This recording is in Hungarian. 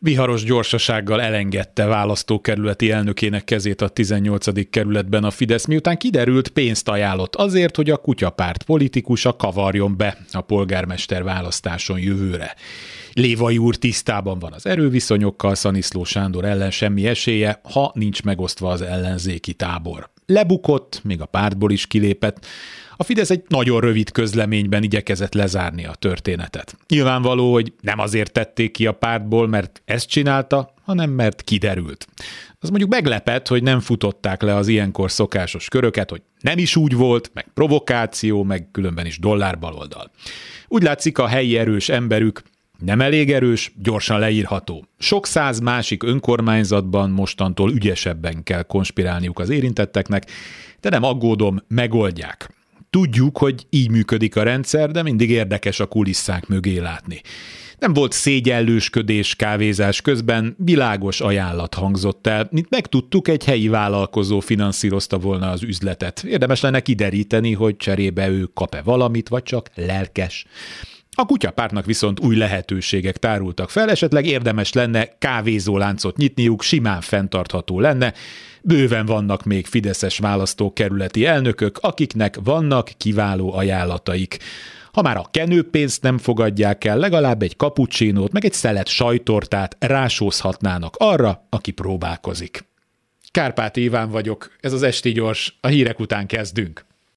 Viharos gyorsasággal elengedte választókerületi elnökének kezét a 18. kerületben a Fidesz, miután kiderült pénzt ajánlott azért, hogy a kutyapárt politikusa kavarjon be a polgármester választáson jövőre. Lévai úr tisztában van az erőviszonyokkal, Szaniszló Sándor ellen semmi esélye, ha nincs megosztva az ellenzéki tábor. Lebukott, még a pártból is kilépett, a Fidesz egy nagyon rövid közleményben igyekezett lezárni a történetet. Nyilvánvaló, hogy nem azért tették ki a pártból, mert ezt csinálta, hanem mert kiderült. Az mondjuk meglepett, hogy nem futották le az ilyenkor szokásos köröket, hogy nem is úgy volt, meg provokáció, meg különben is dollárbaloldal. Úgy látszik, a helyi erős emberük nem elég erős, gyorsan leírható. Sok száz másik önkormányzatban mostantól ügyesebben kell konspirálniuk az érintetteknek, de nem aggódom, megoldják. Tudjuk, hogy így működik a rendszer, de mindig érdekes a kulisszák mögé látni. Nem volt szégyellősködés kávézás közben, világos ajánlat hangzott el. Mint megtudtuk, egy helyi vállalkozó finanszírozta volna az üzletet. Érdemes lenne kideríteni, hogy cserébe ő kap-e valamit, vagy csak lelkes. A kutyapártnak viszont új lehetőségek tárultak fel, esetleg érdemes lenne kávézóláncot nyitniuk, simán fenntartható lenne. Bőven vannak még fideszes választókerületi elnökök, akiknek vannak kiváló ajánlataik. Ha már a kenőpénzt nem fogadják el, legalább egy kapucsinót, meg egy szelet sajtortát rásózhatnának arra, aki próbálkozik. Kárpát Iván vagyok, ez az Esti Gyors, a hírek után kezdünk.